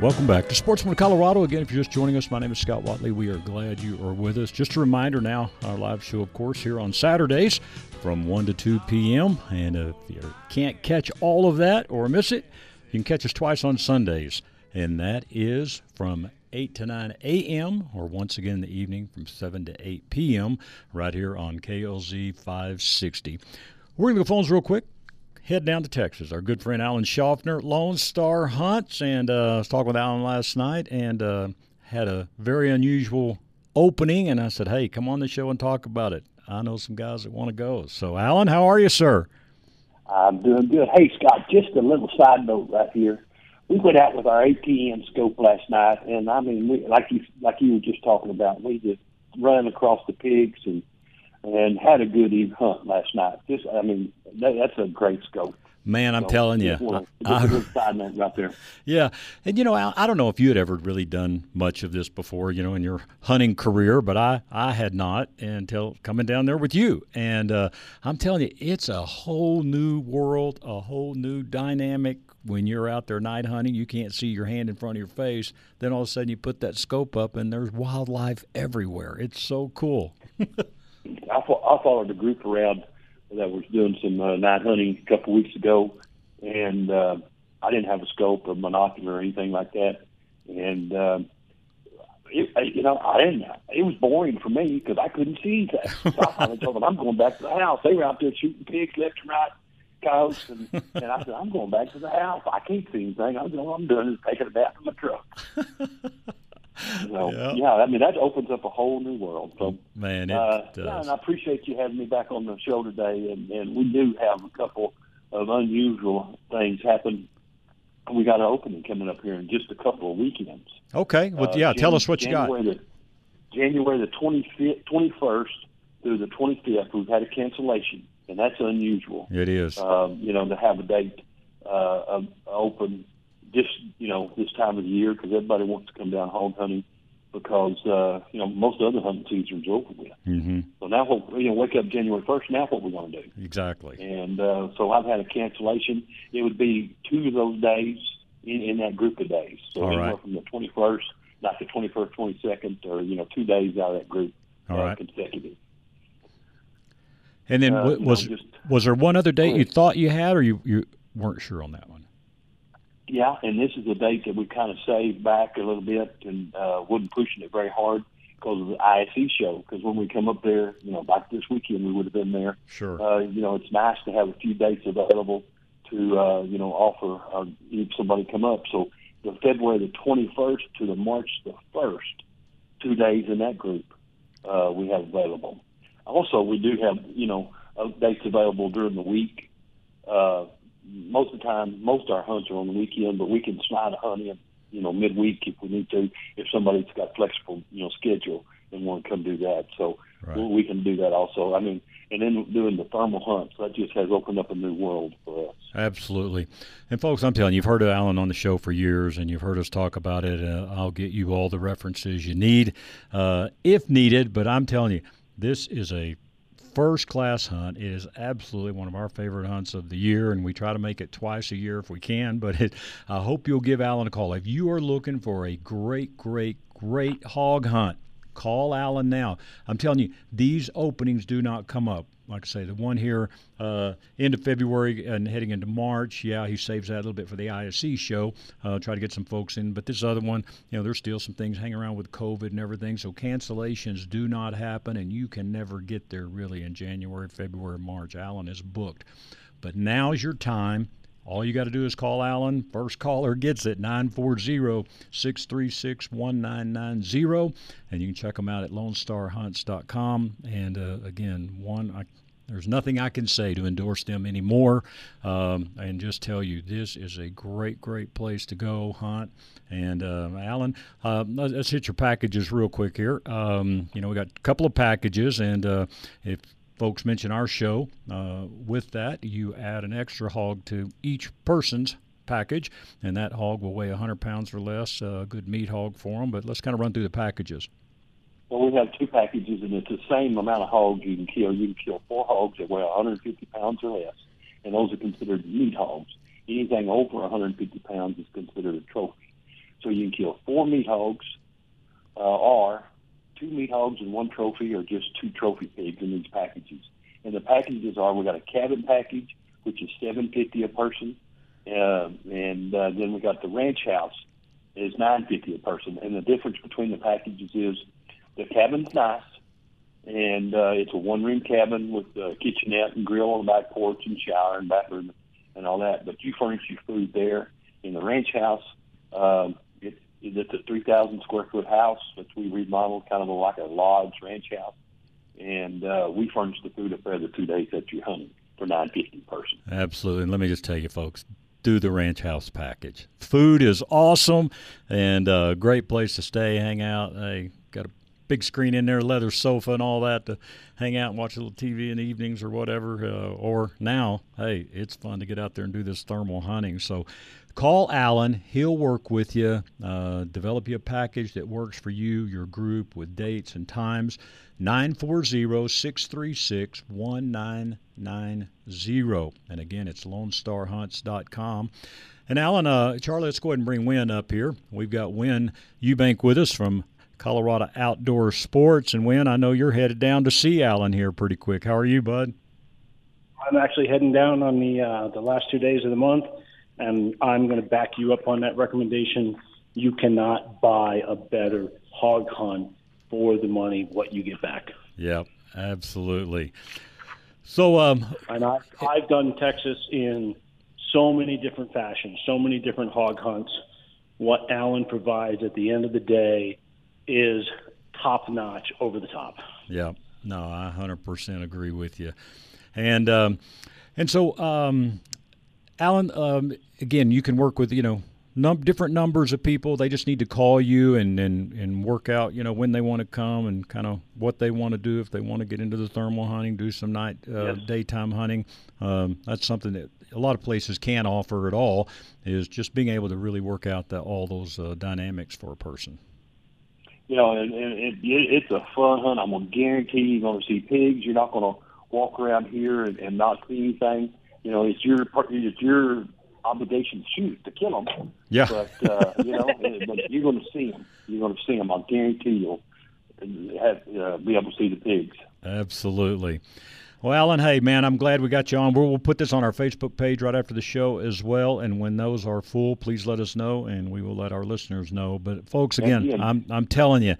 Welcome back to Sportsman Colorado. Again, if you're just joining us, my name is Scott Watley. We are glad you are with us. Just a reminder now, our live show, of course, here on Saturdays from 1 to 2 p.m. And if you can't catch all of that or miss it, you can catch us twice on Sundays. And that is from 8 to 9 a.m. or once again in the evening from 7 to 8 p.m. right here on KLZ 560. We're going to go phones real quick head down to Texas. Our good friend Alan Schaffner, Lone Star Hunts, and uh, I was talking with Alan last night and uh, had a very unusual opening. And I said, "Hey, come on the show and talk about it." I know some guys that want to go. So, Alan, how are you, sir? I'm doing good. Hey, Scott, just a little side note right here. We went out with our ATN scope last night, and I mean, we, like you like you were just talking about, we just ran across the pigs and and had a good eve hunt last night. Just, I mean, that, that's a great scope. Man, I'm so, telling you, *laughs* I, side note right there. Yeah, and you know, I, I, don't know if you had ever really done much of this before, you know, in your hunting career, but I, I had not until coming down there with you. And uh, I'm telling you, it's a whole new world, a whole new dynamic. When you're out there night hunting, you can't see your hand in front of your face. Then all of a sudden, you put that scope up, and there's wildlife everywhere. It's so cool. *laughs* I, I followed a group around that was doing some uh, night hunting a couple weeks ago, and uh, I didn't have a scope or monocular or anything like that, and um, it, you know I didn't. It was boring for me because I couldn't see anything. So I *laughs* finally told them I'm going back to the house. They were out there shooting pigs left and right, coyotes, and, and I said I'm going back to the house. I can't see anything. I'm all I'm doing is taking a bath in my truck. Yep. yeah, I mean that opens up a whole new world. So man, it uh, does. Yeah, and I appreciate you having me back on the show today. And, and we do have a couple of unusual things happen. We got an opening coming up here in just a couple of weekends. Okay, well, uh, yeah, tell us what January you got. The, January the 25th, 21st through the 25th, we've had a cancellation, and that's unusual. It is. Um, you know, to have a date uh, open just you know this time of the year because everybody wants to come down hog hunting because uh, you know most other hunting seasons are over with. Mm-hmm. So now, what, you know, wake up January first. Now, what we're going to do? Exactly. And uh, so I've had a cancellation. It would be two of those days in, in that group of days. So All right. from the twenty first, not the twenty first, twenty second, or you know, two days out of that group All uh, right. consecutive. And then Uh, was just- was there one other date you thought you had, or you you weren't sure on that one? Yeah, and this is a date that we kind of saved back a little bit and uh, wasn't pushing it very hard because of the ISE show. Because when we come up there, you know, like this weekend, we would have been there. Sure. Uh, you know, it's nice to have a few dates available to, uh, you know, offer uh, if somebody come up. So the February the 21st to the March the 1st, two days in that group, uh, we have available. Also, we do have, you know, dates available during the week. Uh, most of the time, most of our hunts are on the weekend, but we can slide a hunt in you know, midweek if we need to. If somebody's got flexible, you know, schedule and want to come do that, so right. we can do that also. I mean, and then doing the thermal hunts that just has opened up a new world for us. Absolutely, and folks, I'm telling you, you've heard of Alan on the show for years, and you've heard us talk about it. Uh, I'll get you all the references you need, uh, if needed. But I'm telling you, this is a first class hunt. It is absolutely one of our favorite hunts of the year, and we try to make it twice a year if we can. But it, I hope you'll give Alan a call. If you are looking for a great, great, great hog hunt, call Alan now. I'm telling you, these openings do not come up like I say, the one here uh, end of February and heading into March, yeah, he saves that a little bit for the ISE show, uh, try to get some folks in. But this other one, you know, there's still some things hanging around with COVID and everything, so cancellations do not happen, and you can never get there really in January, February, March. Alan is booked. But now's your time. All you got to do is call Alan. First caller gets it, 940 636 1990. And you can check them out at LoneStarHunts.com. And uh, again, one, I, there's nothing I can say to endorse them anymore. Um, and just tell you, this is a great, great place to go hunt. And uh, Alan, uh, let's hit your packages real quick here. Um, you know, we got a couple of packages, and uh, if folks mention our show. Uh, with that, you add an extra hog to each person's package, and that hog will weigh 100 pounds or less. A good meat hog for them. But let's kind of run through the packages. Well, we have two packages, and it's the same amount of hogs you can kill. You can kill four hogs that weigh 150 pounds or less, and those are considered meat hogs. Anything over 150 pounds is considered a trophy. So you can kill four meat hogs, uh, or two meat hogs and one trophy, or just two trophy pigs in these packages. And the packages are we got a cabin package, which is seven fifty a person, uh, and uh, then we got the ranch house is nine fifty a person. And the difference between the packages is the cabin's nice, and uh, it's a one room cabin with a kitchenette and grill on the back porch and shower and bathroom and all that. But you furnish your food there. In the ranch house, um, it's a 3,000 square foot house that we remodeled, kind of like a lodge ranch house, and uh, we furnish the food up there the two days that you're hunting for 950 person. Absolutely, and let me just tell you, folks. Do the ranch house package. Food is awesome and a uh, great place to stay, hang out. A big screen in there, leather sofa, and all that to hang out and watch a little TV in the evenings or whatever. Uh, or now, hey, it's fun to get out there and do this thermal hunting. So Call Alan. He'll work with you, uh, develop you a package that works for you, your group, with dates and times. 940 636 1990. And again, it's LoneStarHunts.com. And Alan, uh, Charlie, let's go ahead and bring Win up here. We've got Win Eubank with us from Colorado Outdoor Sports. And Win, I know you're headed down to see Alan here pretty quick. How are you, bud? I'm actually heading down on the uh, the last two days of the month and I'm going to back you up on that recommendation. You cannot buy a better hog hunt for the money what you get back. Yep, absolutely. So, um, and I, I've done Texas in so many different fashions, so many different hog hunts. What Alan provides at the end of the day is top notch, over the top. Yeah, no, I 100% agree with you. And um, and so um, Alan, um, again, you can work with you know num- different numbers of people. They just need to call you and, and, and work out you know when they want to come and kind of what they want to do. If they want to get into the thermal hunting, do some night uh, yes. daytime hunting. Um, that's something that a lot of places can't offer at all. Is just being able to really work out the, all those uh, dynamics for a person. You know, and, and it, it, it's a fun hunt. I'm gonna guarantee you're gonna see pigs. You're not gonna walk around here and, and not see anything you know, it's your it's your obligation to shoot to kill them. Yeah. But uh, you know, but you're going to see them. You're going to see them. I guarantee you'll have, uh, be able to see the pigs. Absolutely. Well, Alan, hey man, I'm glad we got you on. We'll, we'll put this on our Facebook page right after the show as well. And when those are full, please let us know, and we will let our listeners know. But folks, again, I'm I'm telling you,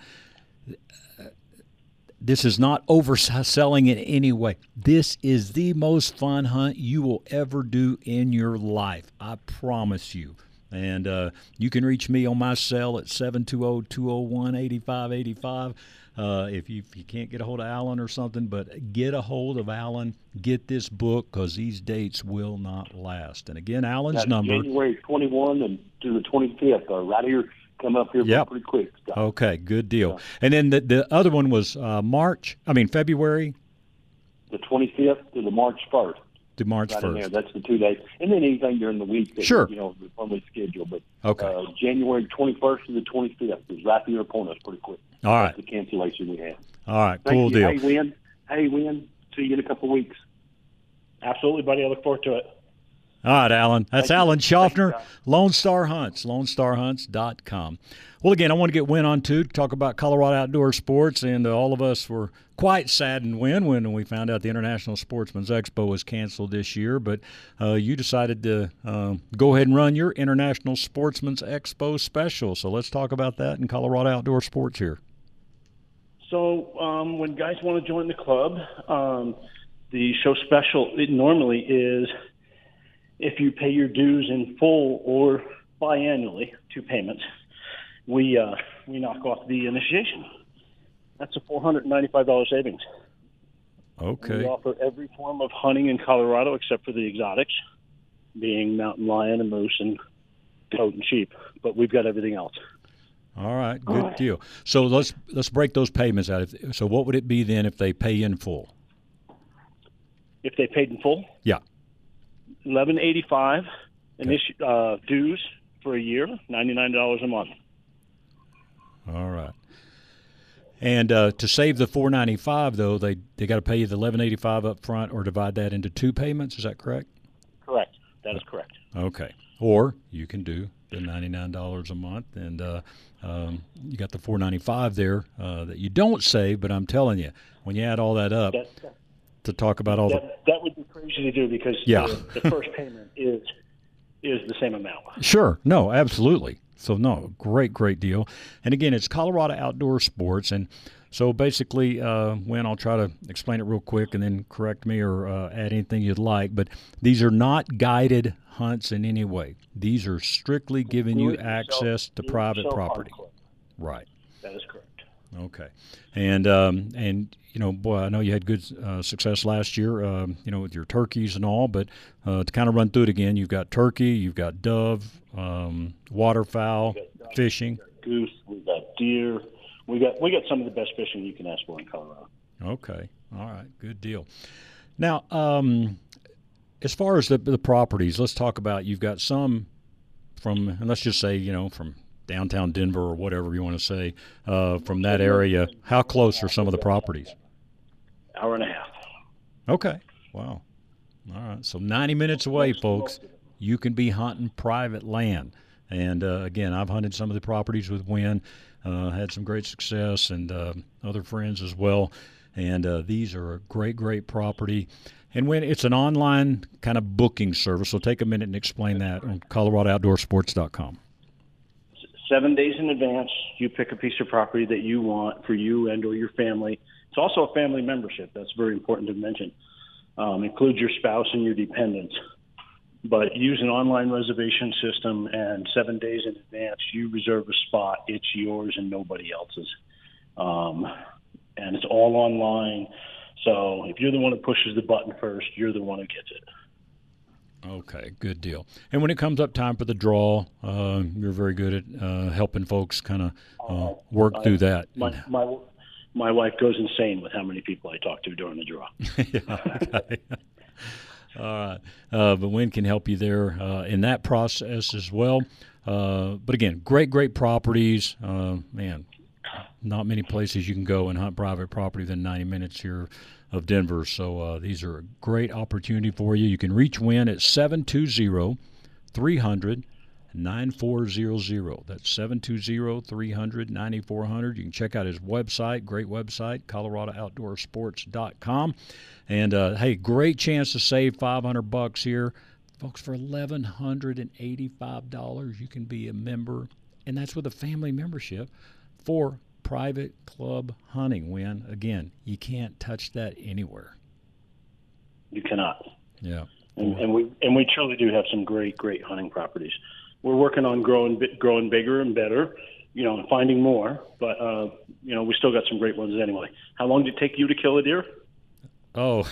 this is not overselling in any way. This is the most fun hunt you will ever do in your life. I promise you. And uh, you can reach me on my cell at 720 201 8585. Uh, if you if you can't get a hold of Alan or something, but get a hold of Alan. Get this book because these dates will not last. And again, Alan's That's number. January 21 and to the 25th, uh, right here, come up here Yep. pretty quick. Scott. Okay, good deal. And then the the other one was uh, March. I mean February The 25th to the March 1st. To March Right in first. That's the two days, and then anything during the week. That, Sure. You know, the normally schedule, but Okay. uh, January 21st to the 25th is right here upon us pretty quick. All right. That's the cancellation we have. All right, Thank cool you. deal. Hey, Win. Hey, Win. See you in a couple of weeks. Absolutely, buddy. I look forward to it. All right, Alan. That's Thank you. Alan Schaffner, Thank Lone Star Hunts, LoneStarHunts.com. Well, again, I want to get Win on too to talk about Colorado outdoor sports, and uh, all of us were quite saddened when when we found out the International Sportsman's Expo was canceled this year. But uh, you decided to um go ahead and run your International Sportsman's Expo special. So let's talk about that in Colorado outdoor sports here. So um, when guys want to join the club, um, the show special it normally is if you pay your dues in full or biannually, two payments. We uh, we knock off the initiation. That's a four hundred ninety-five dollars savings. Okay. We offer every form of hunting in Colorado except for the exotics, being mountain lion and moose and goat and sheep. But we've got everything else. All right. Good deal. So let's let's break those payments out. So what would it be then if they pay in full? If they paid in full, Yeah. eleven eighty-five initi- uh, dues for a year, ninety-nine dollars a month. All right. And uh, to save the four ninety five though, they they got to pay you the eleven eighty five up front, or divide that into two payments. Is that correct? Correct. That is correct. Okay. Or you can do the ninety nine dollars a month, and uh, um, you got the four ninety five there uh, that you don't save. But I'm telling you, when you add all that up That, to talk about all the that, that would be crazy to do because Yeah. the, the first payment is is the same amount. Sure. No, absolutely. So no, great, great deal. And again, it's Colorado Outdoor Sports, and so basically, uh, when I'll try to explain it real quick, and then correct me or uh, add anything you'd like. But these are not guided hunts in any way. These are strictly giving you access to private property. Right. That is correct. Okay, and um, and you know, boy, I know you had good uh, success last year. Um, you know, with your turkeys and all, but uh, to kind of run through it again, you've got turkey, you've got dove, um, waterfowl, fishing. Goose, we've got deer. We got we got some of the best fishing you can ask for in Colorado. Okay, all right, good deal. Now, um, as far as the the properties, let's talk about. You've got some from, and let's just say, you know, from downtown Denver or whatever you want to say, uh, from that area. How close are some of the properties? Hour and a half. Okay. Wow. All right. So 90 minutes away, folks, you can be hunting private land. And uh, again, I've hunted some of the properties with Win, uh, had some great success, and uh, other friends as well. And uh, these are a great, great property. And when it's an online kind of booking service, so take a minute and explain that on ColoradoOutdoorSports.com. seven days in advance you pick a piece of property that you want for you and or your family. It's also a family membership. That's very important to mention. Um, includes your spouse and your dependents. But use an online reservation system and seven days in advance you reserve a spot. It's yours and nobody else's. Um, and it's all online. So if you're the one who pushes the button first you're the one who gets it Okay, good deal. And when it comes up time for the draw, uh, you're very good at uh, helping folks kind of uh, work through that. my, my, my wife goes insane with how many people I talk to during the draw. *laughs* yeah. *laughs* All right. Uh, but Win can help you there uh, in that process as well. Uh, but again, great, great properties. Uh, man, not many places you can go and hunt private property than 90 minutes here of Denver. So uh, these are a great opportunity for you. You can reach Win at 720 300 9400. That's 720 300 9400. You can check out his website, great website, ColoradoOutdoorSports.com. And uh, hey, great chance to save 500 bucks here. Folks, for $1,185, you can be a member, and that's with a family membership for private club hunting. When, again, you can't touch that anywhere. You cannot. Yeah. And, and we and we truly do have some great great hunting properties. we're working on growing growing bigger and better, you know, and finding more. But uh, you know, we still got some great ones anyway. How long did it take you to kill a deer? Oh,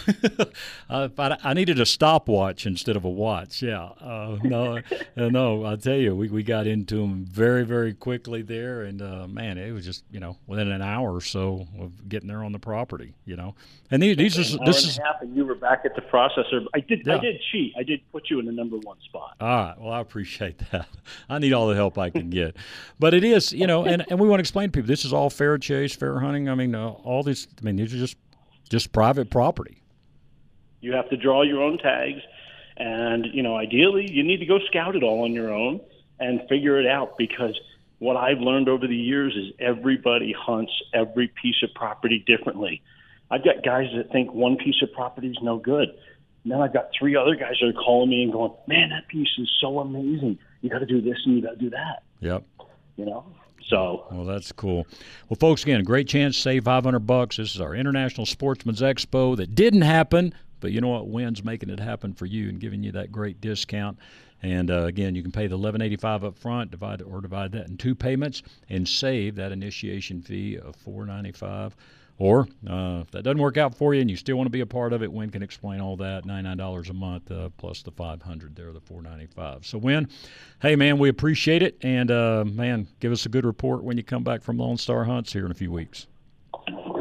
*laughs* uh, I, needed a stopwatch instead of a watch. Yeah, uh, no, uh, no. I'll tell you, we, we got into them very, very quickly there, and uh, man, it was just you know within an hour or so of getting there on the property. You know, and these, these okay, are this is half, and you were back at the processor. I did, yeah. I did cheat. I did put you in the number one spot. All right. Well, I appreciate *laughs* that. I need all the help I can get, but it is you know, and and we want to explain to people this is all fair chase, fair hunting. I mean, uh, all these. I mean, these are just just private property. You have to draw your own tags, and you know, ideally, you need to go scout it all on your own and figure it out because what I've learned over the years is everybody hunts every piece of property differently. I've got guys that think one piece of property is no good. And then I've got three other guys that are calling me and going, "Man, that piece is so amazing. You got to do this and you got to do that." Yep. You know, so, well, that's cool. Well, folks, again, great chance to save 500 bucks. This is our International Sportsman's Expo that didn't happen, but you know what? Wynn's making it happen for you and giving you that great discount. And uh, again, you can pay the 1185 up front, divide or divide that in two payments, and save that initiation fee of 495. Or uh, if that doesn't work out for you and you still want to be a part of it, Wynn can explain all that. $99 a month uh, plus the 500 there, the 495 So Wynn, hey man, we appreciate it, and uh, man, give us a good report when you come back from Lone Star hunts here in a few weeks.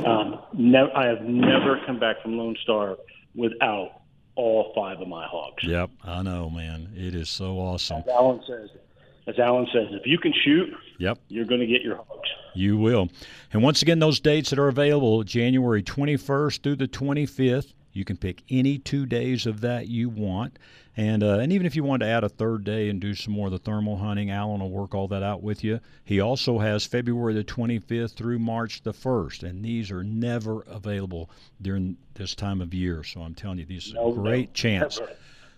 Um, ne- I have never come back from Lone Star without all five of my hogs. Yep, I know, man. It is so awesome. As Alan says, as Alan says, if you can shoot, yep, you're going to get your hogs. You will. And once again, those dates that are available January 21st through the 25th. You can pick any two days of that you want. And, uh, and even if you want to add a third day and do some more of the thermal hunting, Alan will work all that out with you. He also has February the 25th through March the 1st, and these are never available during this time of year. So I'm telling you, these no, a great no, chance. Never.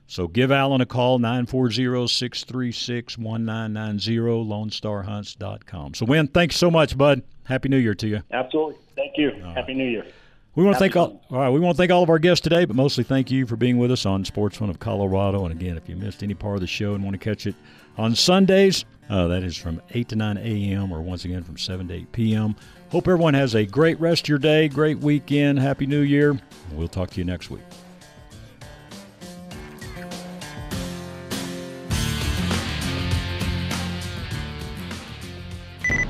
So give Alan a call, 940-636-1990, lonestarhunts.com. So, Wynn, thanks so much, bud. Happy New Year to you. Absolutely. Thank you. All Happy right. New Year. We want to thank all, all right. We want to thank all of our guests today, but mostly thank you for being with us on Sportsman of Colorado. And again, if you missed any part of the show and want to catch it on Sundays, uh, that is from 8 to 9 a.m. or once again from 7 to 8 p.m. Hope everyone has a great rest of your day, great weekend, happy New Year. We'll talk to you next week.